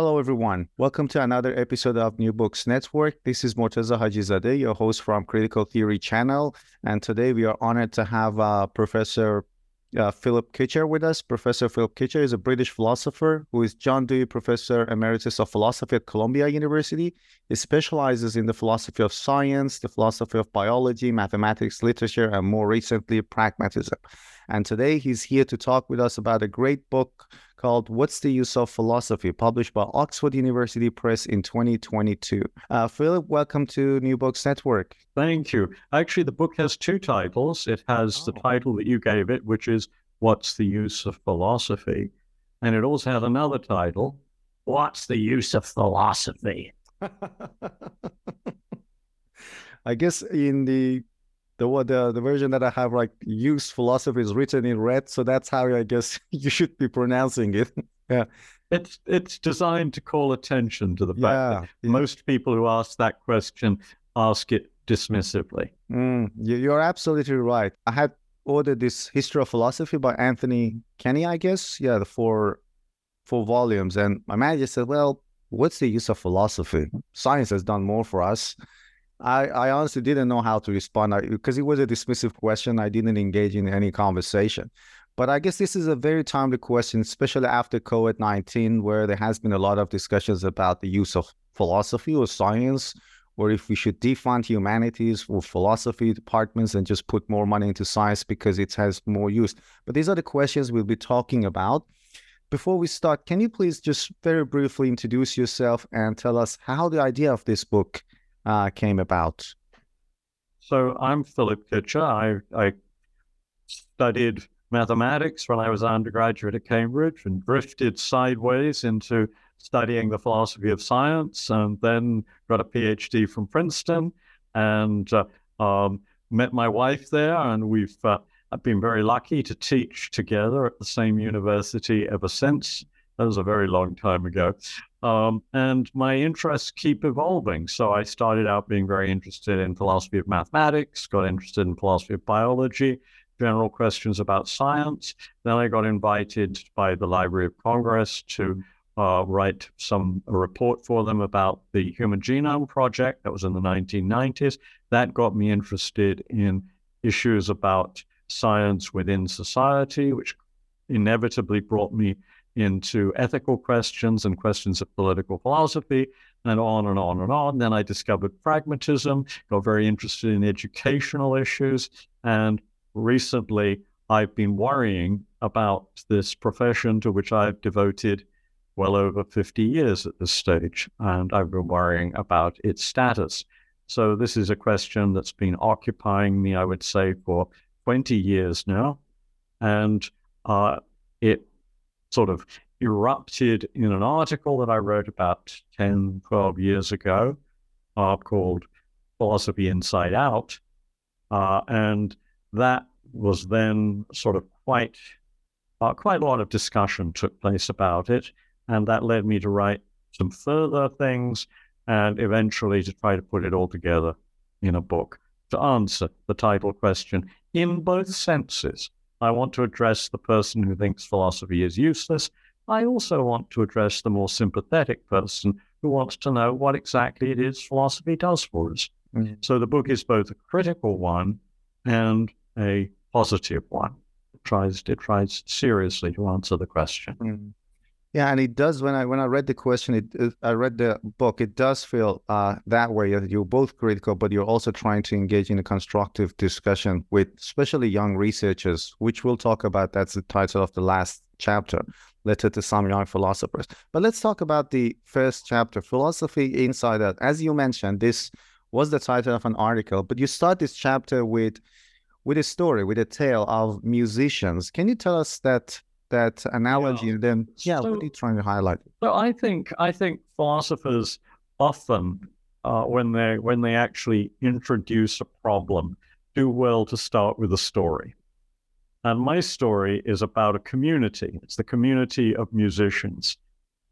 Hello, everyone. Welcome to another episode of New Books Network. This is Morteza Hajizadeh, your host from Critical Theory Channel. And today we are honored to have uh, Professor uh, Philip Kitcher with us. Professor Philip Kitcher is a British philosopher who is John Dewey Professor Emeritus of Philosophy at Columbia University. He specializes in the philosophy of science, the philosophy of biology, mathematics, literature, and more recently, pragmatism. And today he's here to talk with us about a great book called What's the Use of Philosophy, published by Oxford University Press in 2022. Uh, Philip, welcome to New Books Network. Thank you. Actually, the book has two titles. It has oh. the title that you gave it, which is What's the Use of Philosophy? And it also has another title, What's the Use of Philosophy? I guess in the the the the version that I have like used philosophy is written in red, so that's how I guess you should be pronouncing it. yeah. It's it's designed to call attention to the fact yeah, that yeah. most people who ask that question ask it dismissively. Mm, you, are absolutely right. I had ordered this History of Philosophy by Anthony Kenny, I guess. Yeah, the four four volumes, and my manager said, "Well, what's the use of philosophy? Science has done more for us." I, I honestly didn't know how to respond because it was a dismissive question. I didn't engage in any conversation. But I guess this is a very timely question, especially after COVID 19, where there has been a lot of discussions about the use of philosophy or science, or if we should defund humanities or philosophy departments and just put more money into science because it has more use. But these are the questions we'll be talking about. Before we start, can you please just very briefly introduce yourself and tell us how the idea of this book uh, came about? So I'm Philip Kitcher. I, I studied mathematics when I was an undergraduate at Cambridge and drifted sideways into studying the philosophy of science and then got a PhD from Princeton and uh, um, met my wife there. And we've uh, been very lucky to teach together at the same university ever since. That was a very long time ago. Um, and my interests keep evolving. So I started out being very interested in philosophy of mathematics, got interested in philosophy of biology, general questions about science. Then I got invited by the Library of Congress to uh, write some report for them about the Human Genome Project. That was in the 1990s. That got me interested in issues about science within society, which inevitably brought me into ethical questions and questions of political philosophy, and on and on and on. Then I discovered pragmatism, got very interested in educational issues, and recently I've been worrying about this profession to which I've devoted well over 50 years at this stage, and I've been worrying about its status. So, this is a question that's been occupying me, I would say, for 20 years now. And uh, it sort of erupted in an article that I wrote about 10, 12 years ago uh, called Philosophy Inside Out. Uh, and that was then sort of quite, uh, quite a lot of discussion took place about it. And that led me to write some further things and eventually to try to put it all together in a book to answer the title question in both senses. I want to address the person who thinks philosophy is useless. I also want to address the more sympathetic person who wants to know what exactly it is philosophy does for us. Mm-hmm. So the book is both a critical one and a positive one. It tries it tries seriously to answer the question. Mm-hmm. Yeah, and it does. When I when I read the question, it, it I read the book. It does feel uh, that way. You're both critical, but you're also trying to engage in a constructive discussion with, especially young researchers, which we'll talk about. That's the title of the last chapter, letter to some young philosophers. But let's talk about the first chapter, philosophy inside out. As you mentioned, this was the title of an article, but you start this chapter with with a story, with a tale of musicians. Can you tell us that? That analogy yeah. and then yeah. so, what are you trying to highlight. So i think i think philosophers often uh, when they when they actually introduce a problem do well to start with a story. And my story is about a community. It's the community of musicians.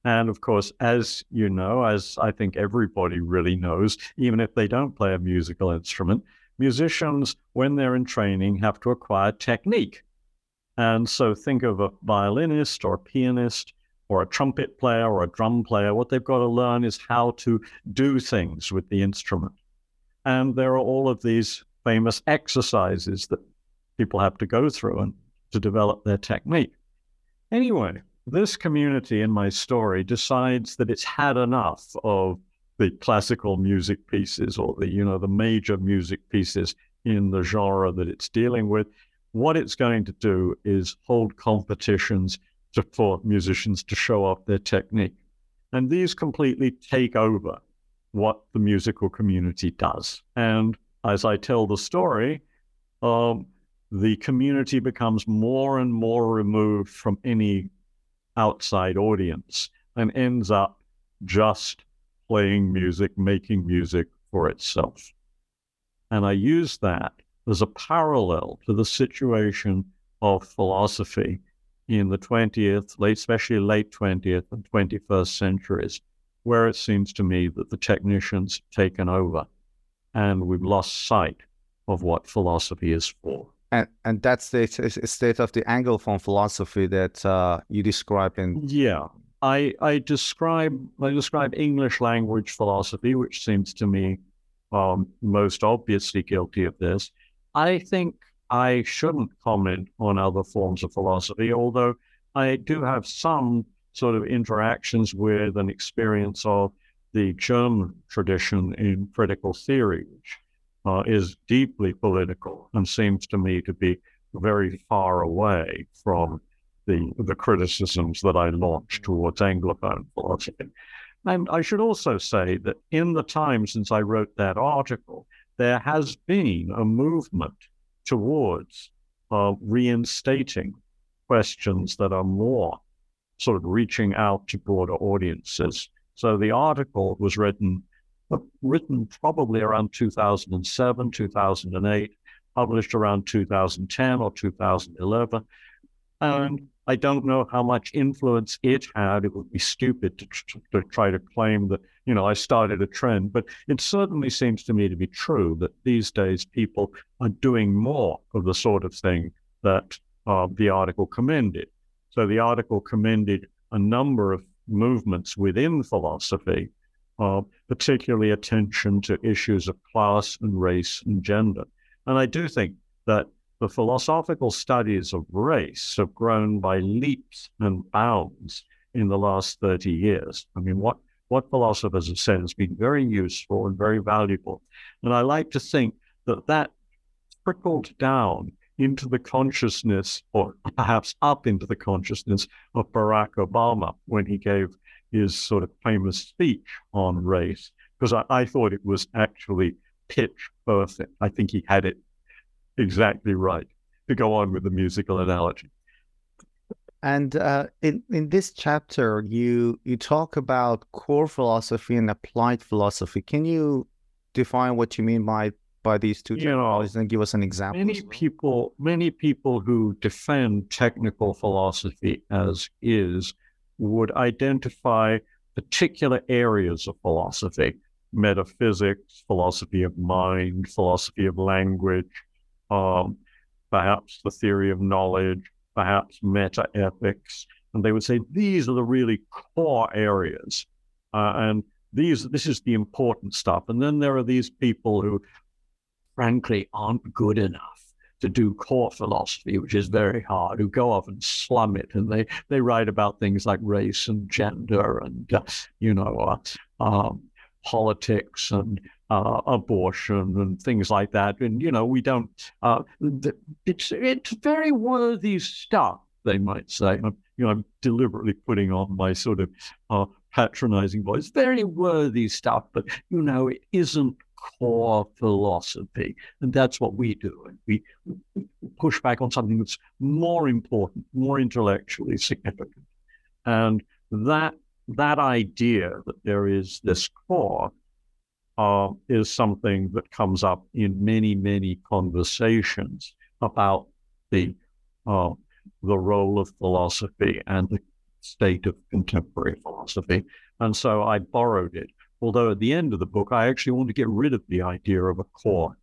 And of course as you know as i think everybody really knows even if they don't play a musical instrument musicians when they're in training have to acquire technique and so think of a violinist or a pianist or a trumpet player or a drum player. What they've got to learn is how to do things with the instrument. And there are all of these famous exercises that people have to go through and to develop their technique. Anyway, this community in my story decides that it's had enough of the classical music pieces or the you know the major music pieces in the genre that it's dealing with what it's going to do is hold competitions to, for musicians to show off their technique. And these completely take over what the musical community does. And as I tell the story, um, the community becomes more and more removed from any outside audience and ends up just playing music, making music for itself. And I use that there's a parallel to the situation of philosophy in the 20th, late, especially late 20th and 21st centuries, where it seems to me that the technicians have taken over and we've lost sight of what philosophy is for. And, and that's the state of the Anglophone philosophy that uh, you describe in. Yeah, I, I describe I describe English language philosophy, which seems to me um, most obviously guilty of this. I think I shouldn't comment on other forms of philosophy, although I do have some sort of interactions with and experience of the German tradition in critical theory, which uh, is deeply political and seems to me to be very far away from the, the criticisms that I launched towards Anglophone philosophy. And I should also say that in the time since I wrote that article, there has been a movement towards uh, reinstating questions that are more sort of reaching out to broader audiences. So the article was written uh, written probably around 2007, 2008, published around 2010 or 2011. And I don't know how much influence it had. It would be stupid to, to try to claim that, you know, I started a trend, but it certainly seems to me to be true that these days people are doing more of the sort of thing that uh, the article commended. So the article commended a number of movements within philosophy, uh, particularly attention to issues of class and race and gender. And I do think that the philosophical studies of race have grown by leaps and bounds in the last 30 years. I mean, what, what philosophers have said has been very useful and very valuable. And I like to think that that trickled down into the consciousness, or perhaps up into the consciousness of Barack Obama when he gave his sort of famous speech on race, because I, I thought it was actually pitch perfect. I think he had it exactly right to go on with the musical analogy. And uh, in in this chapter, you you talk about core philosophy and applied philosophy. Can you define what you mean by by these two terminologies and give us an example? Many people, many people who defend technical philosophy as is would identify particular areas of philosophy, metaphysics, philosophy of mind, philosophy of language, um, perhaps the theory of knowledge, perhaps meta ethics. And they would say these are the really core areas. Uh, and these this is the important stuff. And then there are these people who, frankly, aren't good enough. to do core philosophy, which is very hard, who go off and slum it, and they they write about things like race and gender and uh, you know uh, um, politics and uh, abortion and things like that. And you know, we don't. Uh, it's it's very worthy stuff, they might say. I'm, you know, I'm deliberately putting on my sort of uh, patronizing voice. Very worthy stuff, but you know, it isn't core philosophy. And that's what we do. And we push back on something that's more important, more intellectually significant. And that that idea that there is this core uh, is something that comes up in many, many conversations about the uh, the role of philosophy and the state of contemporary philosophy. And so I borrowed it Although at the end of the book, I actually want to get rid of the idea of a core.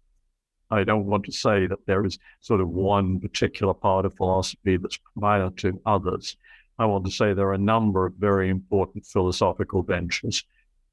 I don't want to say that there is sort of one particular part of philosophy that's prior to others. I want to say there are a number of very important philosophical ventures,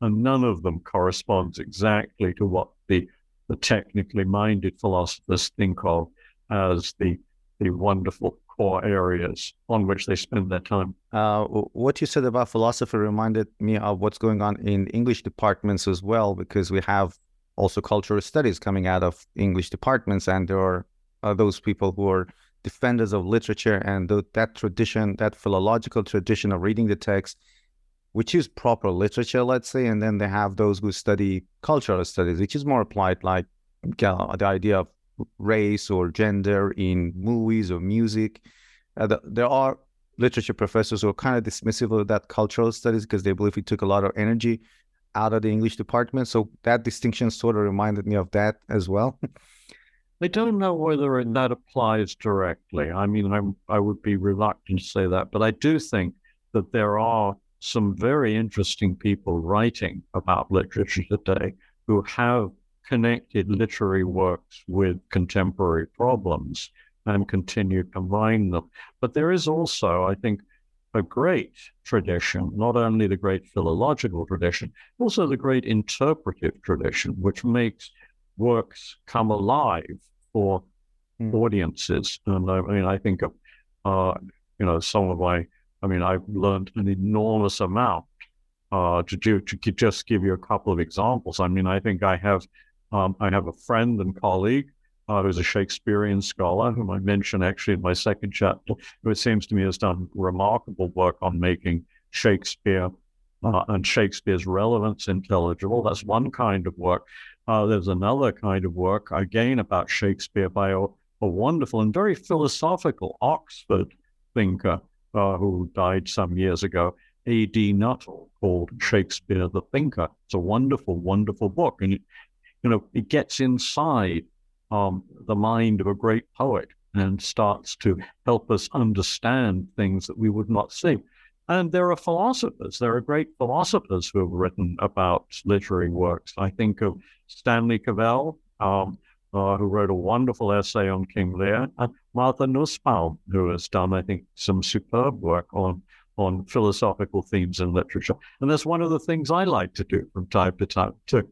and none of them corresponds exactly to what the, the technically minded philosophers think of as the, the wonderful core areas on which they spend their time. Uh, what you said about philosophy reminded me of what's going on in English departments as well, because we have also cultural studies coming out of English departments, and there are uh, those people who are defenders of literature and that tradition, that philological tradition of reading the text, which is proper literature, let's say, and then they have those who study cultural studies, which is more applied, like the idea of race or gender in movies or music. Uh, the, there are literature professors who are kind of dismissive of that cultural studies because they believe it took a lot of energy out of the English department. So that distinction sort of reminded me of that as well. I don't know whether that applies directly. I mean, I'm, I would be reluctant to say that, but I do think that there are some very interesting people writing about literature today who have connected literary works with contemporary problems and continue to combine them. But there is also, I think, a great tradition, not only the great philological tradition, also the great interpretive tradition, which makes works come alive for mm. audiences. And I, mean, I think of, uh, you know, some of my, I mean, I've learned an enormous amount uh, to do, to just give you a couple of examples. I mean, I think I have um, I have a friend and colleague uh, who's a Shakespearean scholar, whom I mention actually in my second chapter, who it seems to me has done remarkable work on making Shakespeare uh, and Shakespeare's relevance intelligible. That's one kind of work. Uh, there's another kind of work, again, about Shakespeare by a, a wonderful and very philosophical Oxford thinker uh, who died some years ago, A.D. Nuttall, called Shakespeare the Thinker. It's a wonderful, wonderful book. And it, you know, it gets inside um, the mind of a great poet and starts to help us understand things that we would not see. And there are philosophers, there are great philosophers who have written about literary works. I think of Stanley Cavell, um, uh, who wrote a wonderful essay on King Lear, and Martha Nussbaum, who has done, I think, some superb work on on philosophical themes in literature. And that's one of the things I like to do from time to time too.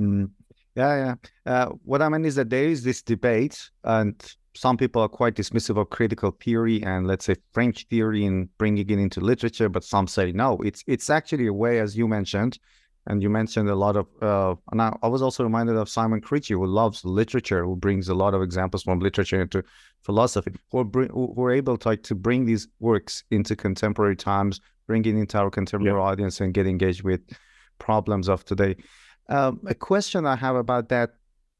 Mm. Yeah, yeah. Uh, what I mean is that there is this debate, and some people are quite dismissive of critical theory and let's say French theory and bringing it into literature, but some say no. It's it's actually a way, as you mentioned, and you mentioned a lot of. Uh, and I, I was also reminded of Simon Critchley, who loves literature, who brings a lot of examples from literature into philosophy, who are, bring, who are able to, like, to bring these works into contemporary times, bring it into our contemporary yeah. audience, and get engaged with problems of today. Um, a question I have about that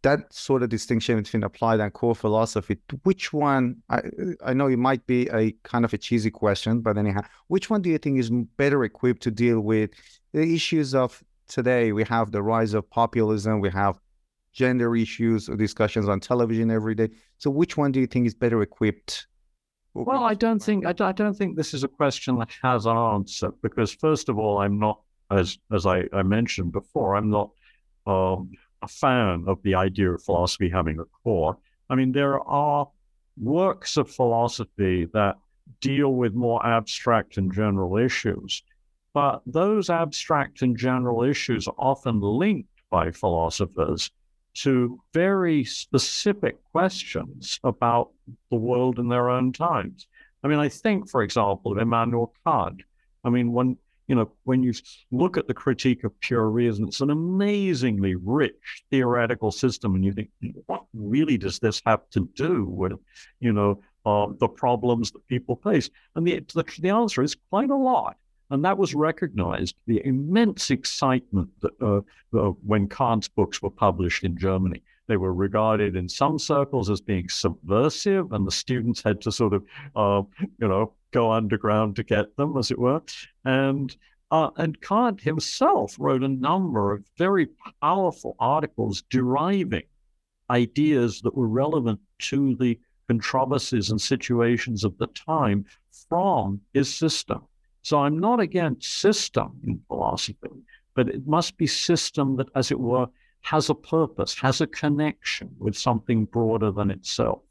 that sort of distinction between applied and core philosophy, which one, I, I know it might be a kind of a cheesy question, but anyhow, which one do you think is better equipped to deal with the issues of today? We have the rise of populism, we have gender issues, discussions on television every day. So which one do you think is better equipped? Well, I don't think I don't think this is a question that has an answer because first of all, I'm not as as I, I mentioned before, I'm not um, a fan of the idea of philosophy having a core. I mean, there are works of philosophy that deal with more abstract and general issues, but those abstract and general issues are often linked by philosophers to very specific questions about the world in their own times. I mean, I think, for example, of Immanuel Kant. I mean, when you know, when you look at the critique of pure reason, it's an amazingly rich theoretical system, and you think, what really does this have to do with, you know, uh, the problems that people face? And the, the the answer is quite a lot. And that was recognized, the immense excitement that uh, uh, when Kant's books were published in Germany. They were regarded in some circles as being subversive, and the students had to sort of, uh, you know, go underground to get them, as it were. And uh, and Kant himself wrote a number of very powerful articles deriving ideas that were relevant to the controversies and situations of the time from his system. So I'm not against system in philosophy, but it must be system that, as it were, has a purpose, has a connection with something broader than itself.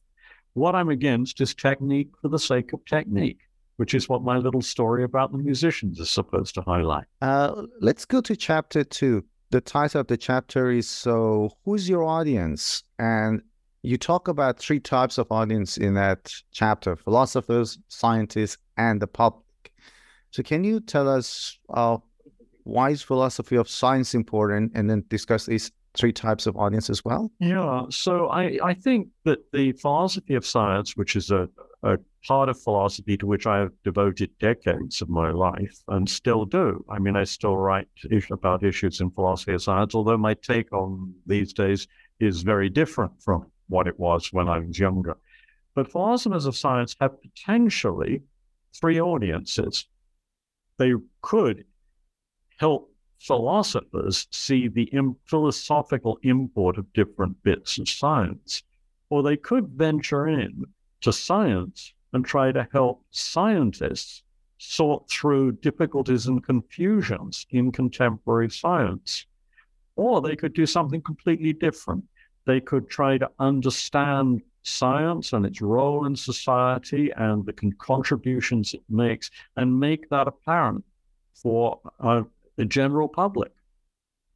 What I'm against is technique for the sake of technique, which is what my little story about the musicians is supposed to highlight. Uh, let's go to chapter two. The title of the chapter is So, Who's Your Audience? And you talk about three types of audience in that chapter philosophers, scientists, and the public. So, can you tell us uh, why is philosophy of science important, and then discuss these three types of audience as well? Yeah. So, I, I think that the philosophy of science, which is a, a part of philosophy to which I have devoted decades of my life and still do. I mean, I still write about issues in philosophy of science, although my take on these days is very different from what it was when I was younger. But philosophers of science have potentially three audiences they could help philosophers see the Im- philosophical import of different bits of science, or they could venture in to science and try to help scientists sort through difficulties and confusions in contemporary science. Or they could do something completely different. They could try to understand science and its role in society and the con- contributions it makes and make that apparent for uh, the general public.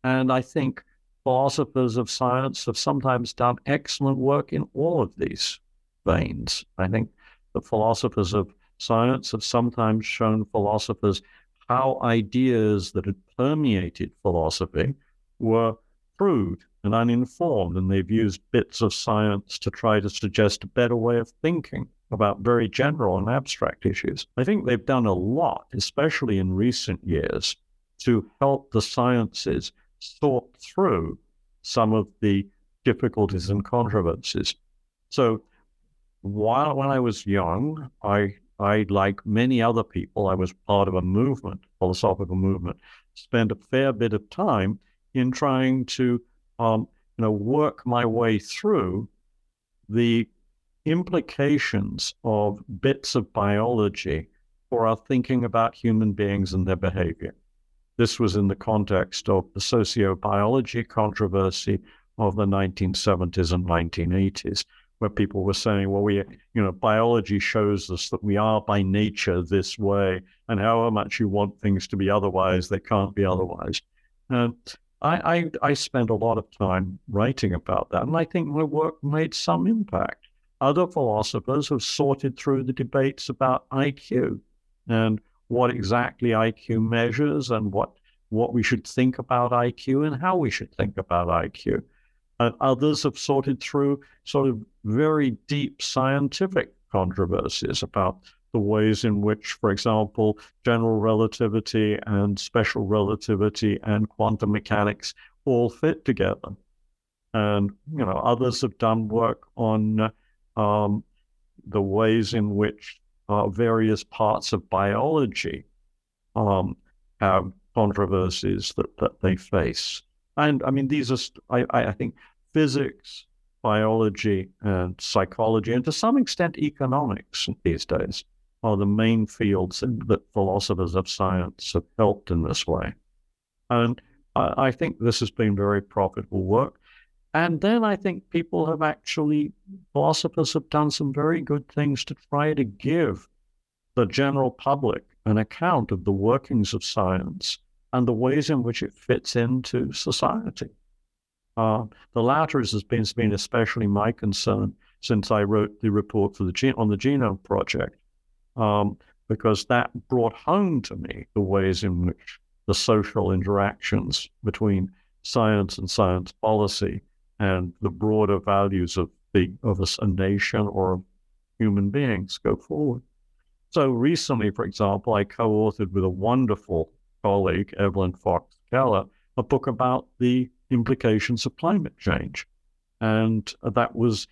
And I think philosophers of science have sometimes done excellent work in all of these veins. I think the philosophers of science have sometimes shown philosophers how ideas that had permeated philosophy were crude and uninformed, and they've used bits of science to try to suggest a better way of thinking about very general and abstract issues. I think they've done a lot, especially in recent years, to help the sciences sort through some of the difficulties and controversies. So while when I was young, I I, like many other people, I was part of a movement, philosophical movement, spent a fair bit of time in trying to um, you know, work my way through the implications of bits of biology for our thinking about human beings and their behavior. This was in the context of the sociobiology controversy of the 1970s and 1980s, where people were saying, well, we, you know, biology shows us that we are by nature this way, and however much you want things to be otherwise, they can't be otherwise. And I, I, I spent a lot of time writing about that, and I think my work made some impact. Other philosophers have sorted through the debates about IQ and what exactly IQ measures and what what we should think about IQ and how we should think about IQ. And others have sorted through sort of very deep scientific controversies about the ways in which, for example, general relativity and special relativity and quantum mechanics all fit together. And, you know, others have done work on um, the ways in which uh, various parts of biology um, have controversies that, that they face. And I mean, these are, I, I think, physics, biology, and psychology, and to some extent, economics these days are the main fields that philosophers of science have helped in this way. And I, I think this has been very profitable work. And then I think people have actually, philosophers have done some very good things to try to give the general public an account of the workings of science and the ways in which it fits into society. Uh, the latter has been, has been especially my concern since I wrote the report for the on the Genome Project, um, because that brought home to me the ways in which the social interactions between science and science policy and the broader values of the of a, a nation or human beings go forward. So recently, for example, I co-authored with a wonderful colleague, Evelyn Fox Keller, a book about the implications of climate change. And that was,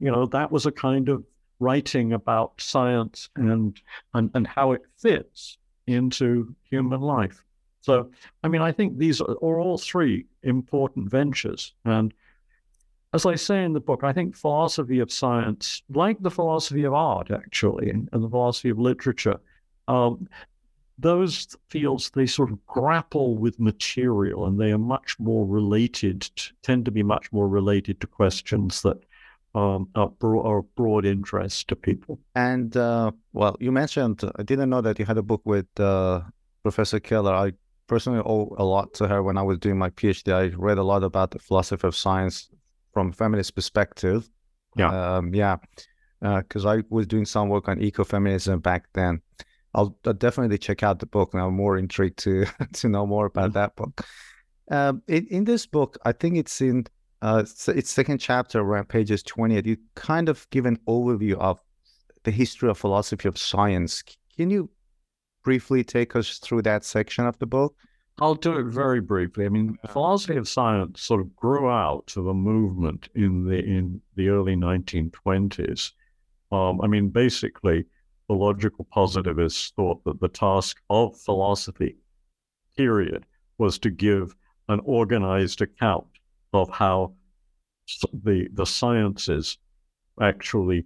you know, that was a kind of writing about science and and, and how it fits into human life. So, I mean, I think these are, are all three important ventures. And as I say in the book, I think philosophy of science, like the philosophy of art, actually, and, the philosophy of literature, um, those fields they sort of grapple with material, and they are much more related, tend to be much more related to questions that um, are, broad, are broad interest to people. And uh, well, you mentioned I didn't know that you had a book with uh, Professor Keller. I personally owe a lot to her when I was doing my PhD. I read a lot about the philosophy of science from a feminist perspective. Yeah, um, yeah, because uh, I was doing some work on ecofeminism back then. I'll, I'll, definitely check out the book, and I'm more intrigued to to know more about mm-hmm. that book. Um, in, in this book, I think it's in uh, its second chapter, around pages 20. You kind of give an overview of the history of philosophy of science. Can you briefly take us through that section of the book? I'll do it very briefly. I mean, philosophy of science sort of grew out of a movement in the in the early 1920s. Um, I mean, basically, the logical positivists thought that the task of philosophy, period, was to give an organized account of how the the sciences actually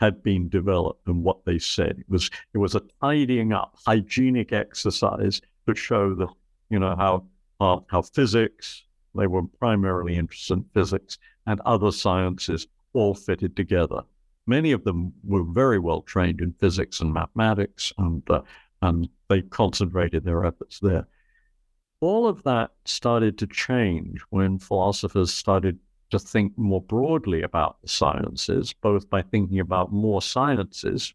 had been developed and what they said. It was it was a tidying up, hygienic exercise to show that you know, how, uh, how physics, they were primarily interested in physics, and other sciences all fitted together. Many of them were very well trained in physics and mathematics, and, uh, and they concentrated their efforts there. All of that started to change when philosophers started to think more broadly about the sciences, both by thinking about more sciences,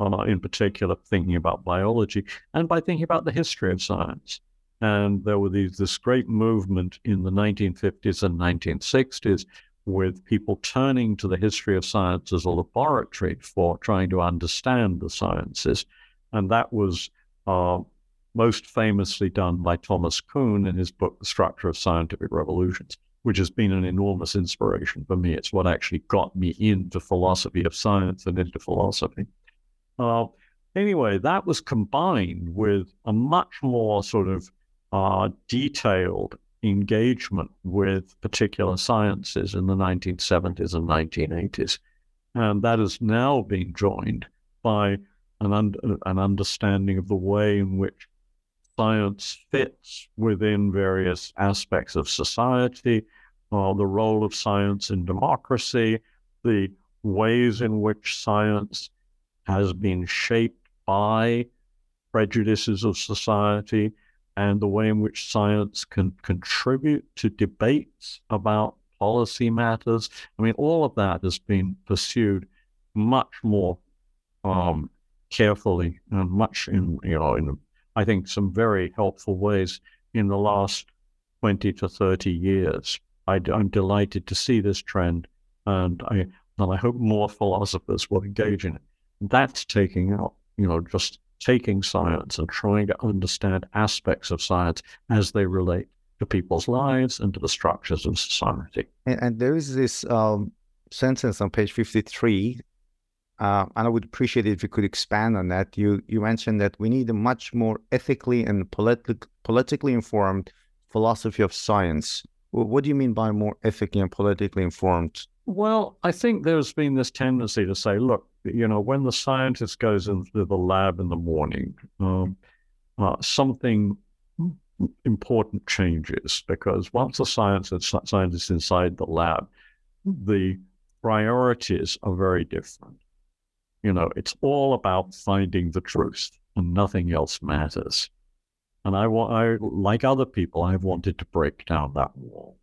uh, in particular, thinking about biology, and by thinking about the history of science. And there these, this great movement in the 1950s and 1960s with people turning to the history of science as a laboratory for trying to understand the sciences. And that was uh, most famously done by Thomas Kuhn in his book, The Structure of Scientific Revolutions, which has been an enormous inspiration for me. It's what actually got me into philosophy of science and into philosophy. Uh, anyway, that was combined with a much more sort of uh, detailed engagement with particular sciences in the 1970s and 1980s. And that has now been joined by an, un- an understanding of the way in which science fits within various aspects of society, uh, the role of science in democracy, the ways in which science has been shaped by prejudices of society, and the way in which science can contribute to debates about policy matters. I mean, all of that has been pursued much more um, carefully and much in, you know, in, I think, some very helpful ways in the last 20 to 30 years. I, am delighted to see this trend, and I, and I hope more philosophers will engage in it. That's taking out, you know, just taking science and trying to understand aspects of science as they relate to people's lives and to the structures of society. And, and there is this um, sentence on page 53, uh, and I would appreciate it if you could expand on that. You you mentioned that we need a much more ethically and politi- politically informed philosophy of science. What do you mean by more ethically and politically informed? Well, I think there's been this tendency to say, look, you know, when the scientist goes into the lab in the morning, um, uh, something important changes because once the scientist, scientist inside the lab, the priorities are very different. You know, it's all about finding the truth and nothing else matters. And I I, like other people, I've wanted to break down that wall.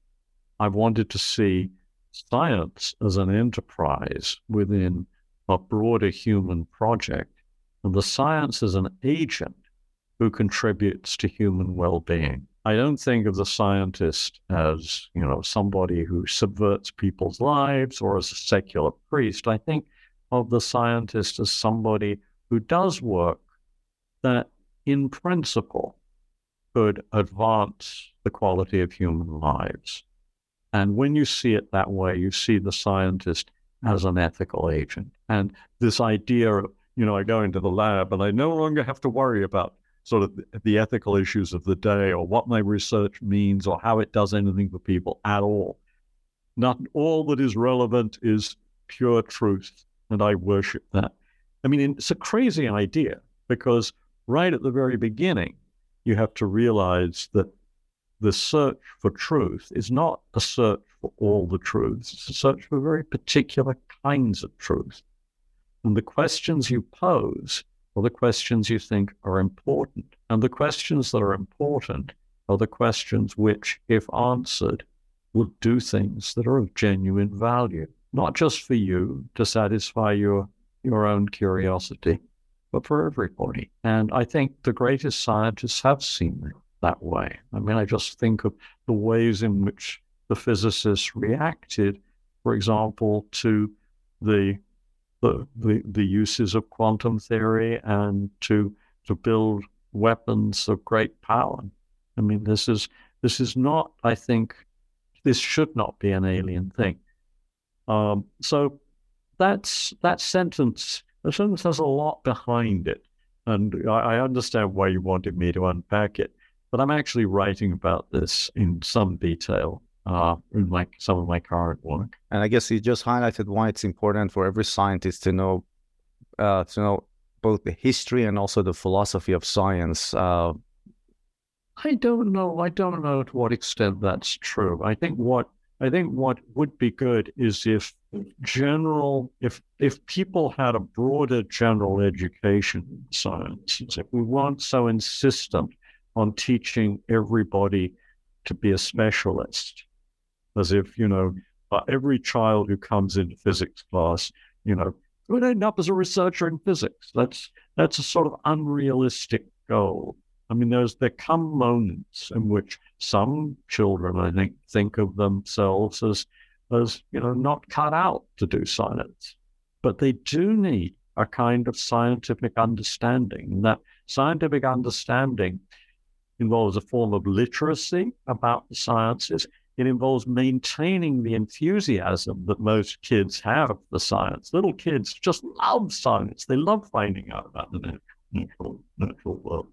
I've wanted to see science as an enterprise within a broader human project, and the science as an agent who contributes to human well being. I don't think of the scientist as, you know, somebody who subverts people's lives or as a secular priest. I think of the scientist as somebody who does work that, in principle, could advance the quality of human lives. And when you see it that way, you see the scientist as an ethical agent. And this idea of, you know, I go into the lab and I no longer have to worry about sort of the ethical issues of the day or what my research means or how it does anything for people at all. Not all that is relevant is pure truth, and I worship that. I mean, it's a crazy idea because right at the very beginning, you have to realize that the search for truth is not a search for all the truths, it's a search for very particular kinds of truth. And the questions you pose are the questions you think are important. And the questions that are important are the questions which, if answered, will do things that are of genuine value, not just for you to satisfy your, your own curiosity, but for everybody. And I think the greatest scientists have seen it that way. I mean, I just think of the ways in which the physicists reacted, for example, to the the, the, the uses of quantum theory and to to build weapons of great power. I mean, this is this is not, I think, this should not be an alien thing. Um, so that's that sentence. The sentence has a lot behind it, and I, I understand why you wanted me to unpack it. But I'm actually writing about this in some detail uh, in like some of my current work. And I guess you just highlighted why it's important for every scientist to know uh, to know both the history and also the philosophy of science. Uh, I don't know. I don't know to what extent that's true. I think what I think what would be good is if general, if if people had a broader general education in science, if we weren't so insistent on teaching everybody to be a specialist, as if, you know, uh, every child who comes into physics class, you know, would end up as a researcher in physics. That's that's a sort of unrealistic goal. I mean, there's there come moments in which some children, I think, think of themselves as as you know not cut out to do science, but they do need a kind of scientific understanding. And that scientific understanding involves a form of literacy about the sciences it involves maintaining the enthusiasm that most kids have for science. Little kids just love science. They love finding out about the natural, natural world.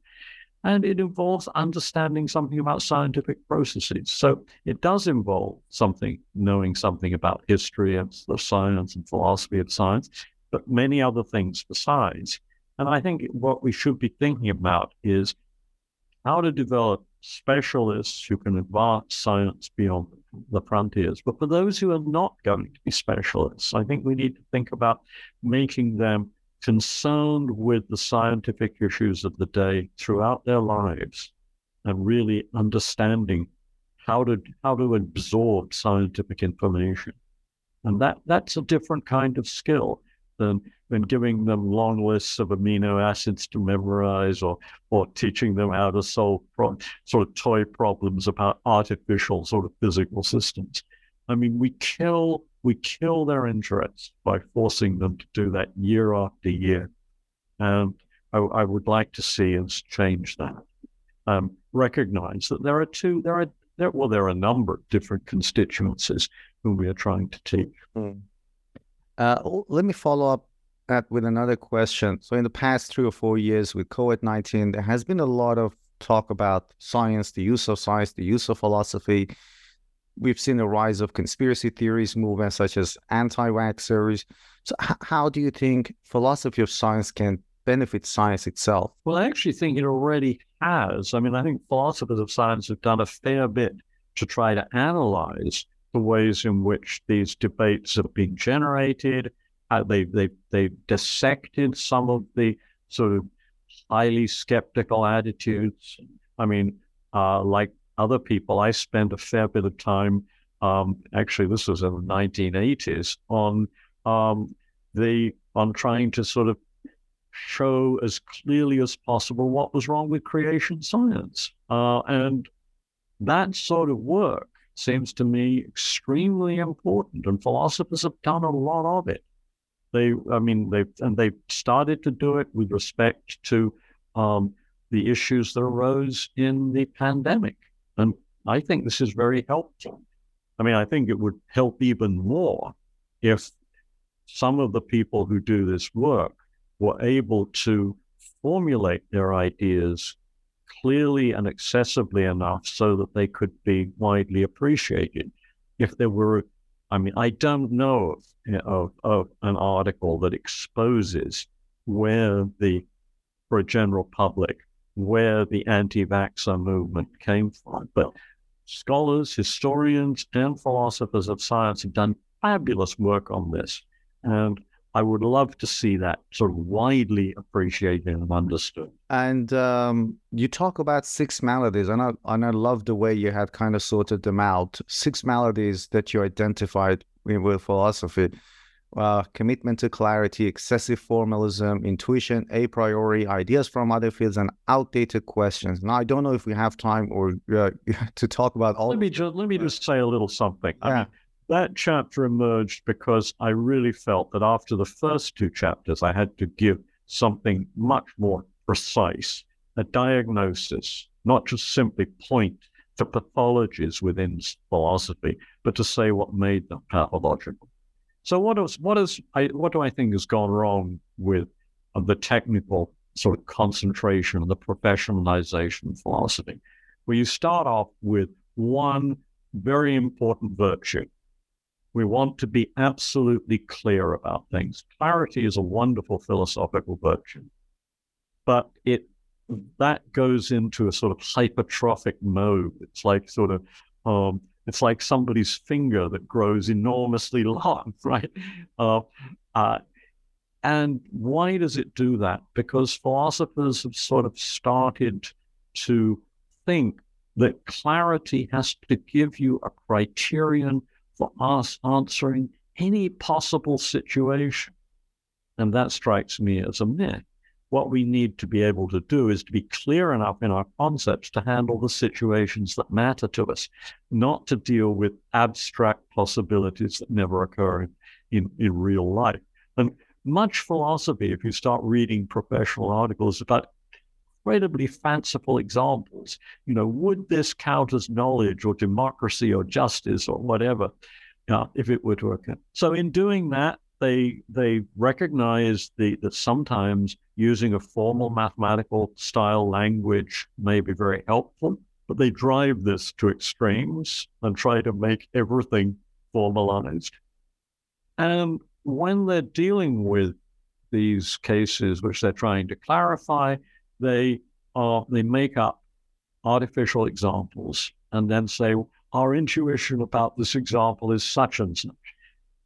And it involves understanding something about scientific processes. So it does involve something, knowing something about history of science and philosophy of science, but many other things besides. And I think what we should be thinking about is how to develop specialists who can advance science beyond the frontiers. But for those who are not going to be specialists, I think we need to think about making them concerned with the scientific issues of the day throughout their lives and really understanding how to how to absorb scientific information. And that that's a different kind of skill than than giving them long lists of amino acids to memorize or or teaching them how to solve pro- sort of toy problems about artificial sort of physical systems. I mean, we kill we kill their interest by forcing them to do that year after year, and I, I would like to see us change that. Um, recognize that there are two there are there well there are a number of different constituencies whom we are trying to teach. Mm. Uh, let me follow up that with another question. So, in the past three or four years with COVID 19, there has been a lot of talk about science, the use of science, the use of philosophy. We've seen a rise of conspiracy theories movements such as anti vaxxers. So, h- how do you think philosophy of science can benefit science itself? Well, I actually think it already has. I mean, I think philosophers of science have done a fair bit to try to analyze the ways in which these debates have been generated uh, they they they dissected some of the sort of highly skeptical attitudes. I mean, uh, like other people, I spent a fair bit of time um, actually, this was in the 1980s, on um, the on trying to sort of show as clearly as possible what was wrong with creation science. Uh, and that sort of work seems to me extremely important, and philosophers have done a lot of it. They, I mean, they've and they've started to do it with respect to um, the issues that arose in the pandemic, and I think this is very helpful. I mean, I think it would help even more if some of the people who do this work were able to formulate their ideas clearly and accessibly enough so that they could be widely appreciated. If there were, I mean, I don't know of, of, of an article that exposes where the, for a general public, where the anti vaxxer movement came from. But scholars, historians, and philosophers of science have done fabulous work on this. And I would love to see that sort of widely appreciated and understood. And um, you talk about six maladies, and I, and I love the way you had kind of sorted them out. Six maladies that you identified with philosophy. Uh, commitment to clarity, excessive formalism, intuition, a priori, ideas from other fields, and outdated questions. Now, I don't know if we have time or uh, to talk about all. Let me just let me just say a little something. Yeah. I mean, that chapter emerged because I really felt that after the first two chapters, I had to give something much more precise, a diagnosis, not just simply point to pathologies within philosophy, but to say what made them pathological. So what is what is I, what do I think has gone wrong with uh, the technical sort of concentration and the professionalization philosophy? Well, you start off with one very important virtue, we want to be absolutely clear about things. Clarity is a wonderful philosophical virtue, but it that goes into a sort of hypertrophic mode. It's like sort of um, it's like somebody's finger that grows enormously long, right? Uh, uh, and why does it do that? Because philosophers have sort of started to think that clarity has to give you a criterion for us answering any possible situation. And that strikes me as a myth. What we need to be able to do is to be clear enough in our concepts to handle the situations that matter to us, not to deal with abstract possibilities that never occur in, in, in real life. And much philosophy, if you start reading professional articles about incredibly fanciful examples. You know, would this count as knowledge or democracy or justice or whatever, uh, if it were to occur? So in doing that, they they recognize the, that sometimes using a formal mathematical style language may be very helpful, but they drive this to extremes and try to make everything formalized. And when they're dealing with these cases which they're trying to clarify, they are they make up artificial examples and then say our intuition about this example is such and such.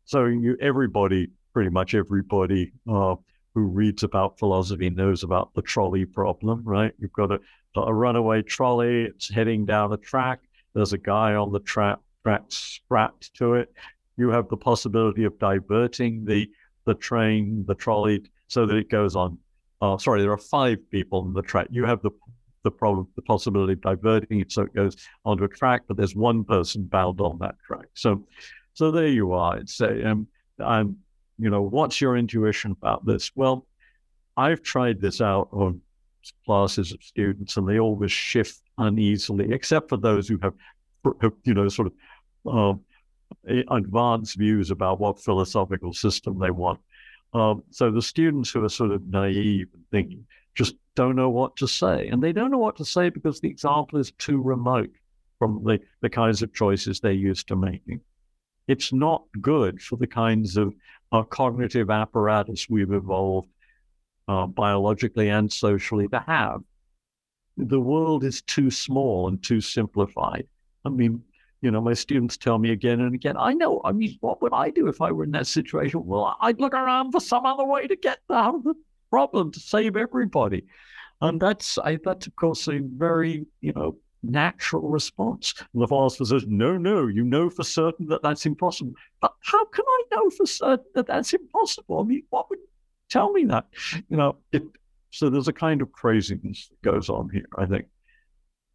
So you, everybody, pretty much everybody uh, who reads about philosophy knows about the trolley problem, right? You've got a, a runaway trolley, it's heading down a track. There's a guy on the track, track strapped to it. You have the possibility of diverting the the train, the trolley, so that it goes on uh, sorry, there are five people on the track. You have the the problem, the possibility of diverting it so it goes onto a track, but there's one person bound on that track. So, so there you are. It's a, um, I'm, you know, what's your intuition about this? Well, I've tried this out on classes of students, and they always shift uneasily, except for those who have, you know, sort of um, advanced views about what philosophical system they want. Um, so the students who are sort of naive and thinking just don't know what to say. And they don't know what to say because the example is too remote from the, the kinds of choices they're used to making. It's not good for the kinds of uh, cognitive apparatus we've evolved uh, biologically and socially to have. The world is too small and too simplified. I mean, you know, my students tell me again and again, I know, I mean, what would I do if I were in that situation? Well, I'd look around for some other way to get out of the problem to save everybody. And that's, I, that's of course, a very, you know, natural response. And the philosopher says, No, no, you know for certain that that's impossible. But how can I know for certain that that's impossible? I mean, what would tell me that? You know, it, so there's a kind of craziness that goes on here, I think.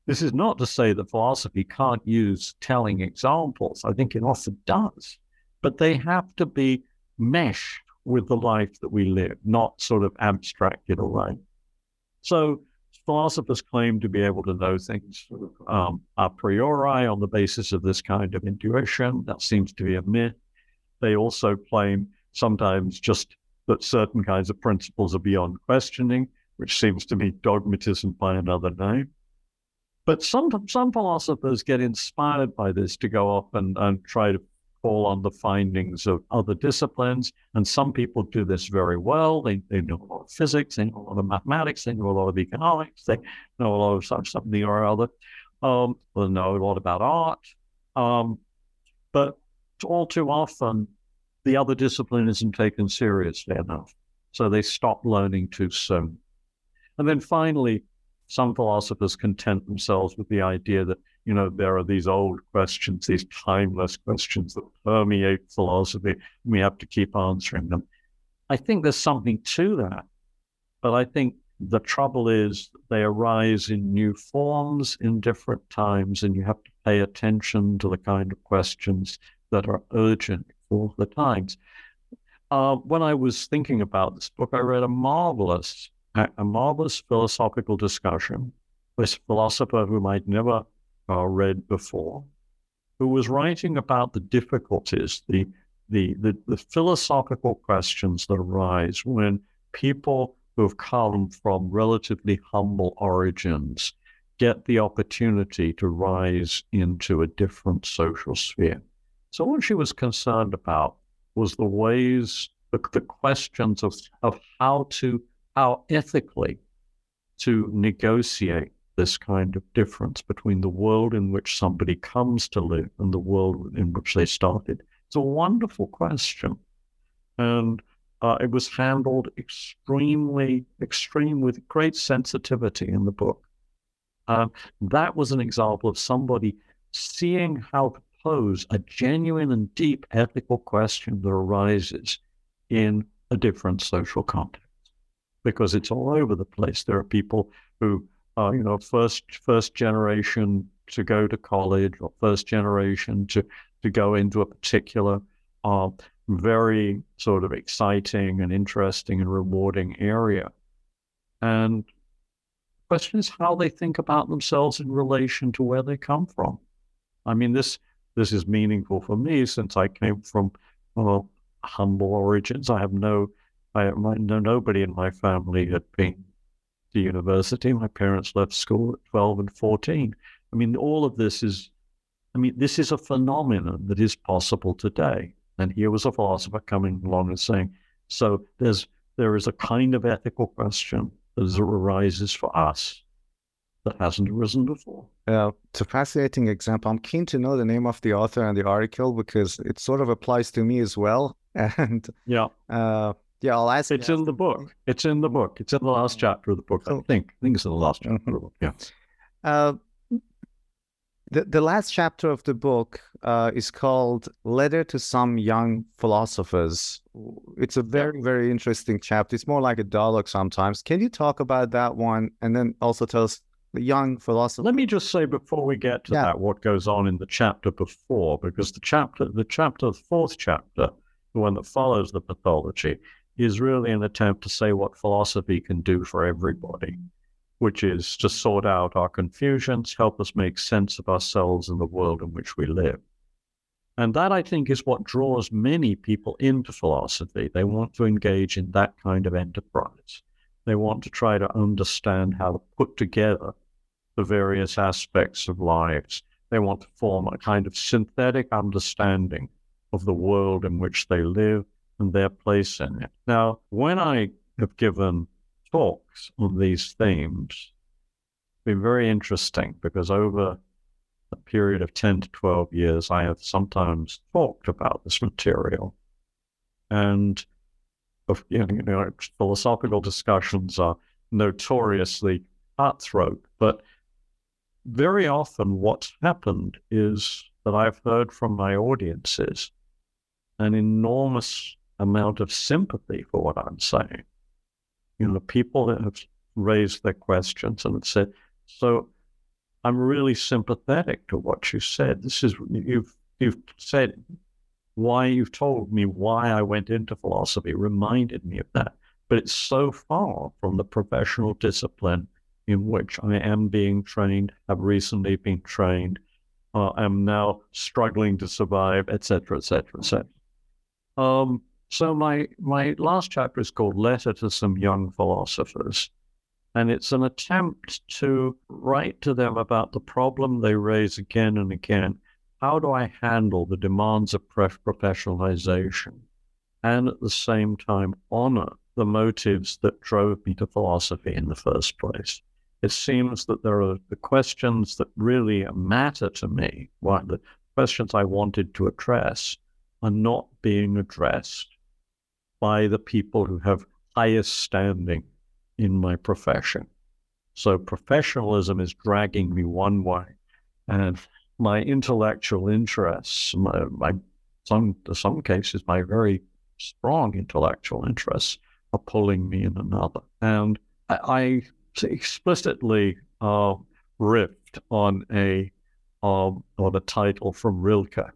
This is not to say that philosophy can't use telling examples. I think it often does. But they have to be meshed with the life that we live, not sort of abstracted away. So philosophers claim to be able to know things um, a priori on the basis of this kind of intuition. That seems to be a myth. They also claim sometimes just that certain kinds of principles are beyond questioning, which seems to be dogmatism by another name. But some some philosophers get inspired by this to go off and, and try to call on the findings of other disciplines. And some people do this very well. They, they know a lot of physics, they know a lot of mathematics, they know a lot of economics, they know a lot of something or other. Um, they know a lot about art. Um, but all too often, the other discipline isn't taken seriously enough. So they stop learning too soon. And then finally, some philosophers content themselves with the idea that, you know, there are these old questions, these timeless questions that permeate philosophy, and we have to keep answering them. I think there's something to that. But I think the trouble is they arise in new forms in different times, and you have to pay attention to the kind of questions that are urgent for the times. Uh, when I was thinking about this book, I read a marvelous a marvelous philosophical discussion with a philosopher whom I'd never uh, read before, who was writing about the difficulties, the, the, the, the philosophical questions that arise when people who have come from relatively humble origins get the opportunity to rise into a different social sphere. So, what she was concerned about was the ways, the, the questions of, of how to how ethically to negotiate this kind of difference between the world in which somebody comes to live and the world in which they started. It's a wonderful question. And uh, it was handled extremely, extreme with great sensitivity in the book. Um, that was an example of somebody seeing how to pose a genuine and deep ethical question that arises in a different social context because it's all over the place. There are people who are, you know, first first generation to go to college or first generation to to go into a particular uh, very sort of exciting and interesting and rewarding area. And the question is how they think about themselves in relation to where they come from. I mean, this this is meaningful for me since I came from uh, humble origins. I have no I, no, nobody in my family had been to university. My parents left school at 12 and 14. I mean, all of this is, I mean, this is a phenomenon that is possible today. And here was a philosopher coming along and saying, so there's there is a kind of ethical question that arises for us that hasn't arisen before. Yeah, it's a fascinating example. I'm keen to know the name of the author and the article because it sort of applies to me as well. And yeah, uh, yeah, I'll ask. It's in the book. It's in the book. It's in the last chapter of the book. I think. I think it's in the last chapter of the book. Yeah. Uh, the the last chapter of the book uh, is called "Letter to Some Young Philosophers." It's a very very interesting chapter. It's more like a dialogue sometimes. Can you talk about that one, and then also tell us the young philosopher? Let me just say before we get to yeah. that, what goes on in the chapter before, because the chapter, the chapter, the fourth chapter, the one that follows the pathology, is really an attempt to say what philosophy can do for everybody, which is to sort out our confusions, help us make sense of ourselves and the world in which we live. And that, I think, is what draws many people into philosophy. They want to engage in that kind of enterprise. They want to try to understand how to put together the various aspects of lives. They want to form a kind of synthetic understanding of the world in which they live and their place in it. Now, when I have given talks on these themes, it's been very interesting because over a period of 10 to 12 years, I have sometimes talked about this material. And you know, philosophical discussions are notoriously cutthroat, but very often what's happened is that I've heard from my audiences an enormous amount of sympathy for what I'm saying. You know, people have raised their questions and said, so I'm really sympathetic to what you said. This is you've you've said why you've told me why I went into philosophy reminded me of that. But it's so far from the professional discipline in which I am being trained, have recently been trained, uh, am now struggling to survive, etc., etc., etc. Um, so my my last chapter is called "Letter to Some Young Philosophers," and it's an attempt to write to them about the problem they raise again and again. How do I handle the demands of professionalization, and at the same time honor the motives that drove me to philosophy in the first place? it seems that there are the questions that really matter to me, what the questions I wanted to address, are not being addressed by the people who have highest standing in my profession. So professionalism is dragging me one way, and my intellectual interests, my, my some in some cases, my very strong intellectual interests are pulling me in another. And I, I explicitly uh, riffed on a um, on a title from Rilke.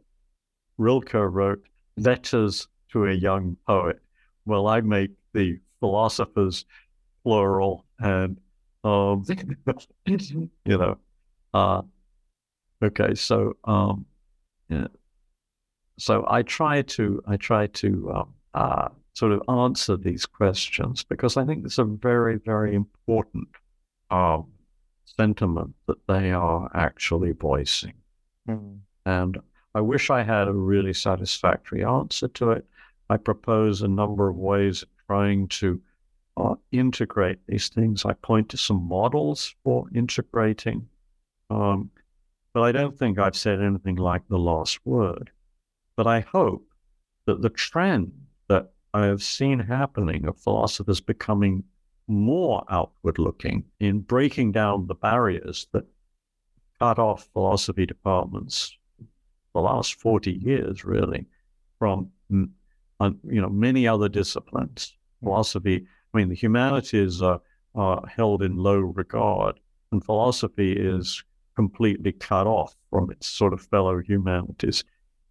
Rilke wrote "Letters to a Young Poet." Well, I make the philosophers plural, and um, you know, uh, okay. So, um, yeah. so I try to I try to um, uh, sort of answer these questions because I think it's a very, very important um, sentiment that they are actually voicing. Mm. And I wish I had a really satisfactory answer to it. I propose a number of ways of trying to uh, integrate these things. I point to some models for integrating, um, but I don't think I've said anything like the last word. But I hope that the trend that I have seen happening of philosophers becoming more outward looking in breaking down the barriers that cut off philosophy departments the last 40 years, really, from uh, you know many other disciplines. Philosophy, I mean, the humanities are, are held in low regard, and philosophy is completely cut off from its sort of fellow humanities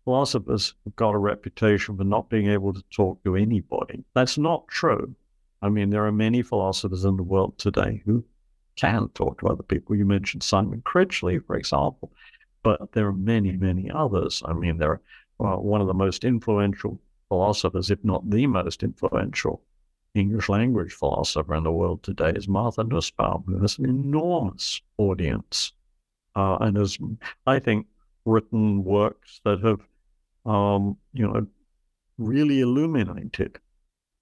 philosophers have got a reputation for not being able to talk to anybody. That's not true. I mean, there are many philosophers in the world today who can talk to other people. You mentioned Simon Critchley, for example, but there are many, many others. I mean, there are uh, one of the most influential philosophers, if not the most influential English language philosopher in the world today is Martha Nussbaum, who has an enormous audience uh, and has, I think, written works that have um, you know, really illuminated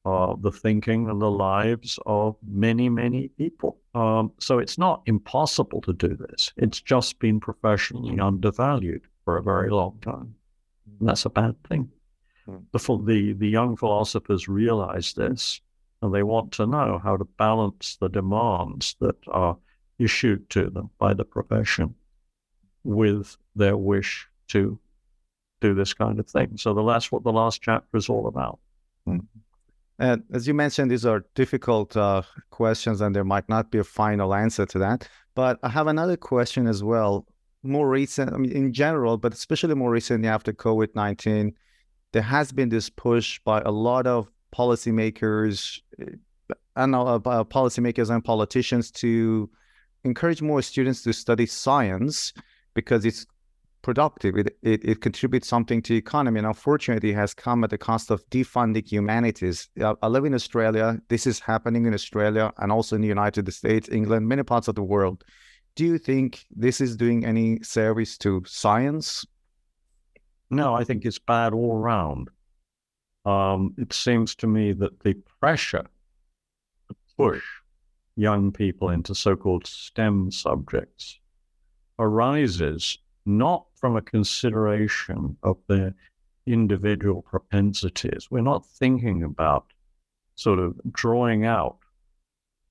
uh, the thinking and the lives of many, many people. Um, so it's not impossible to do this. It's just been professionally undervalued for a very long time. And that's a bad thing. Hmm. The, the, the young philosophers realize this and they want to know how to balance the demands that are issued to them by the profession with their wish to do this kind of thing. So the, that's what the last chapter is all about. Mm. And as you mentioned, these are difficult uh, questions, and there might not be a final answer to that. But I have another question as well. More recent, I mean, in general, but especially more recently after COVID 19, there has been this push by a lot of policymakers and uh, uh policymakers and politicians to encourage more students to study science because it's productive. It, it, it contributes something to the economy. And unfortunately, it has come at the cost of defunding humanities. I live in Australia. This is happening in Australia and also in the United States, England, many parts of the world. Do you think this is doing any service to science? No, I think it's bad all around. Um, it seems to me that the pressure to push young people into so called STEM subjects arises not from a consideration of their individual propensities. We're not thinking about sort of drawing out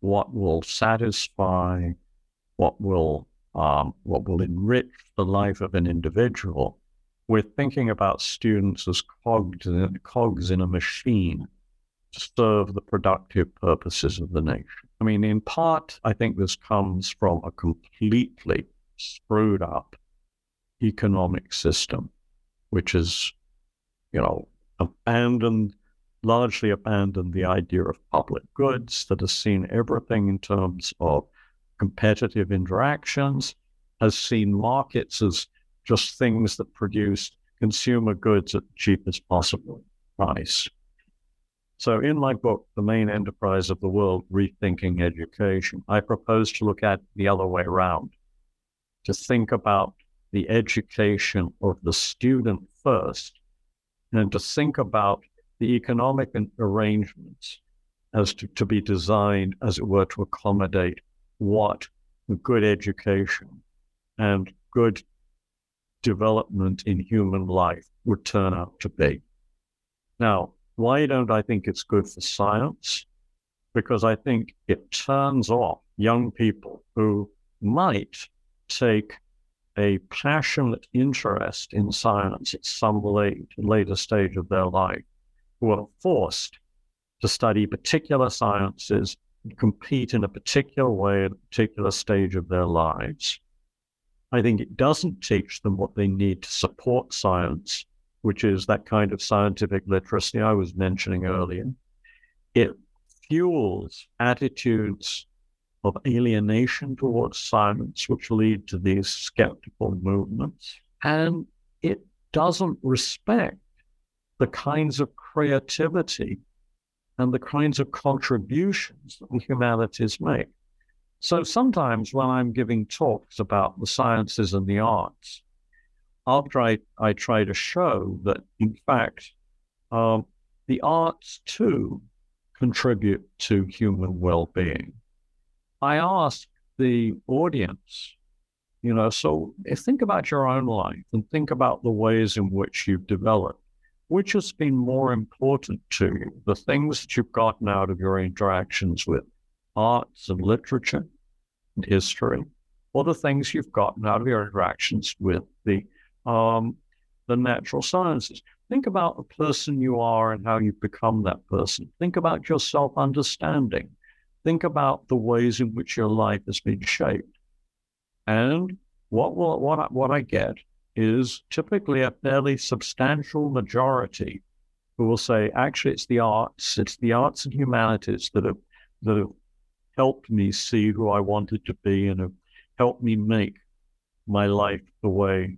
what will satisfy, what will um, what will enrich the life of an individual, we're thinking about students as cogs, cogs in a machine to serve the productive purposes of the nation. I mean, in part, I think this comes from a completely screwed up economic system, which is, you know, abandoned, largely abandoned the idea of public goods, that has seen everything in terms of competitive interactions, has seen markets as just things that produce consumer goods at the cheapest possible price. So, in my book, The Main Enterprise of the World Rethinking Education, I propose to look at the other way around, to think about the education of the student first, and to think about the economic arrangements as to, to be designed, as it were, to accommodate what a good education and good development in human life would turn out to be. Now, why don't I think it's good for science? Because I think it turns off young people who might take a passionate interest in science at some late, later stage of their life, who are forced to study particular sciences and compete in a particular way at a particular stage of their lives. I think it doesn't teach them what they need to support science, which is that kind of scientific literacy I was mentioning earlier. It fuels attitudes of alienation towards science, which lead to these skeptical movements. And it doesn't respect the kinds of creativity and the kinds of contributions that humanities make. So sometimes when I'm giving talks about the sciences and the arts, after I, I try to show that, in fact, um, the arts too contribute to human well being. I ask the audience, you know, so think about your own life and think about the ways in which you've developed which has been more important to you? The things that you've gotten out of your interactions with arts and literature and history, or the things you've gotten out of your interactions with the um, the natural sciences. Think about the person you are and how you've become that person. Think about your self understanding. Think about the ways in which your life has been shaped. And what will what I, what I get is typically a fairly substantial majority who will say, actually, it's the arts, it's the arts and humanities that have that have helped me see who I wanted to be and have helped me make my life the way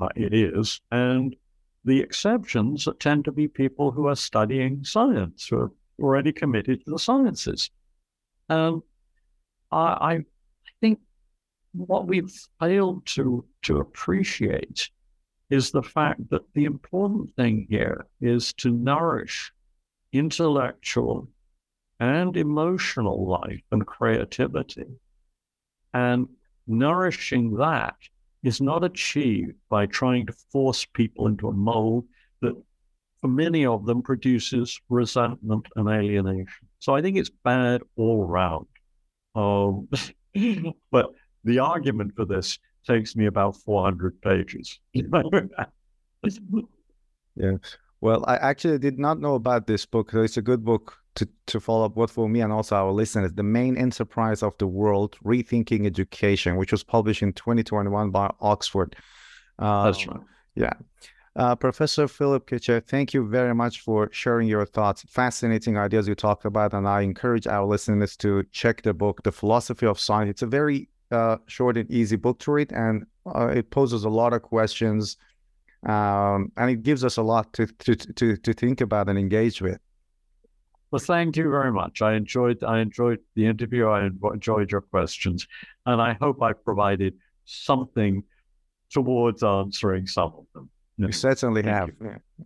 uh, it is. And the exceptions tend to be people who are studying science, who are already committed to the sciences. Um, I, I think what we've failed to, to appreciate is the fact that the important thing here is to nourish intellectual and emotional life and creativity. And nourishing that is not achieved by trying to force people into a mold that, for many of them, produces resentment and alienation. So I think it's bad all around. Um, but the argument for this takes me about 400 pages. yeah. Well, I actually did not know about this book. It's a good book to, to follow up what for me and also our listeners. The main enterprise of the world, Rethinking Education, which was published in 2021 by Oxford. Um, That's right. Yeah. Uh, Professor Philip Kitcher, thank you very much for sharing your thoughts. Fascinating ideas you talked about, and I encourage our listeners to check the book, The Philosophy of Science. It's a very uh, short and easy book to read, and uh, it poses a lot of questions, um, and it gives us a lot to, to to to think about and engage with. Well, thank you very much. I enjoyed I enjoyed the interview. I enjoyed your questions, and I hope I provided something towards answering some of them. You certainly thank have. You. Yeah.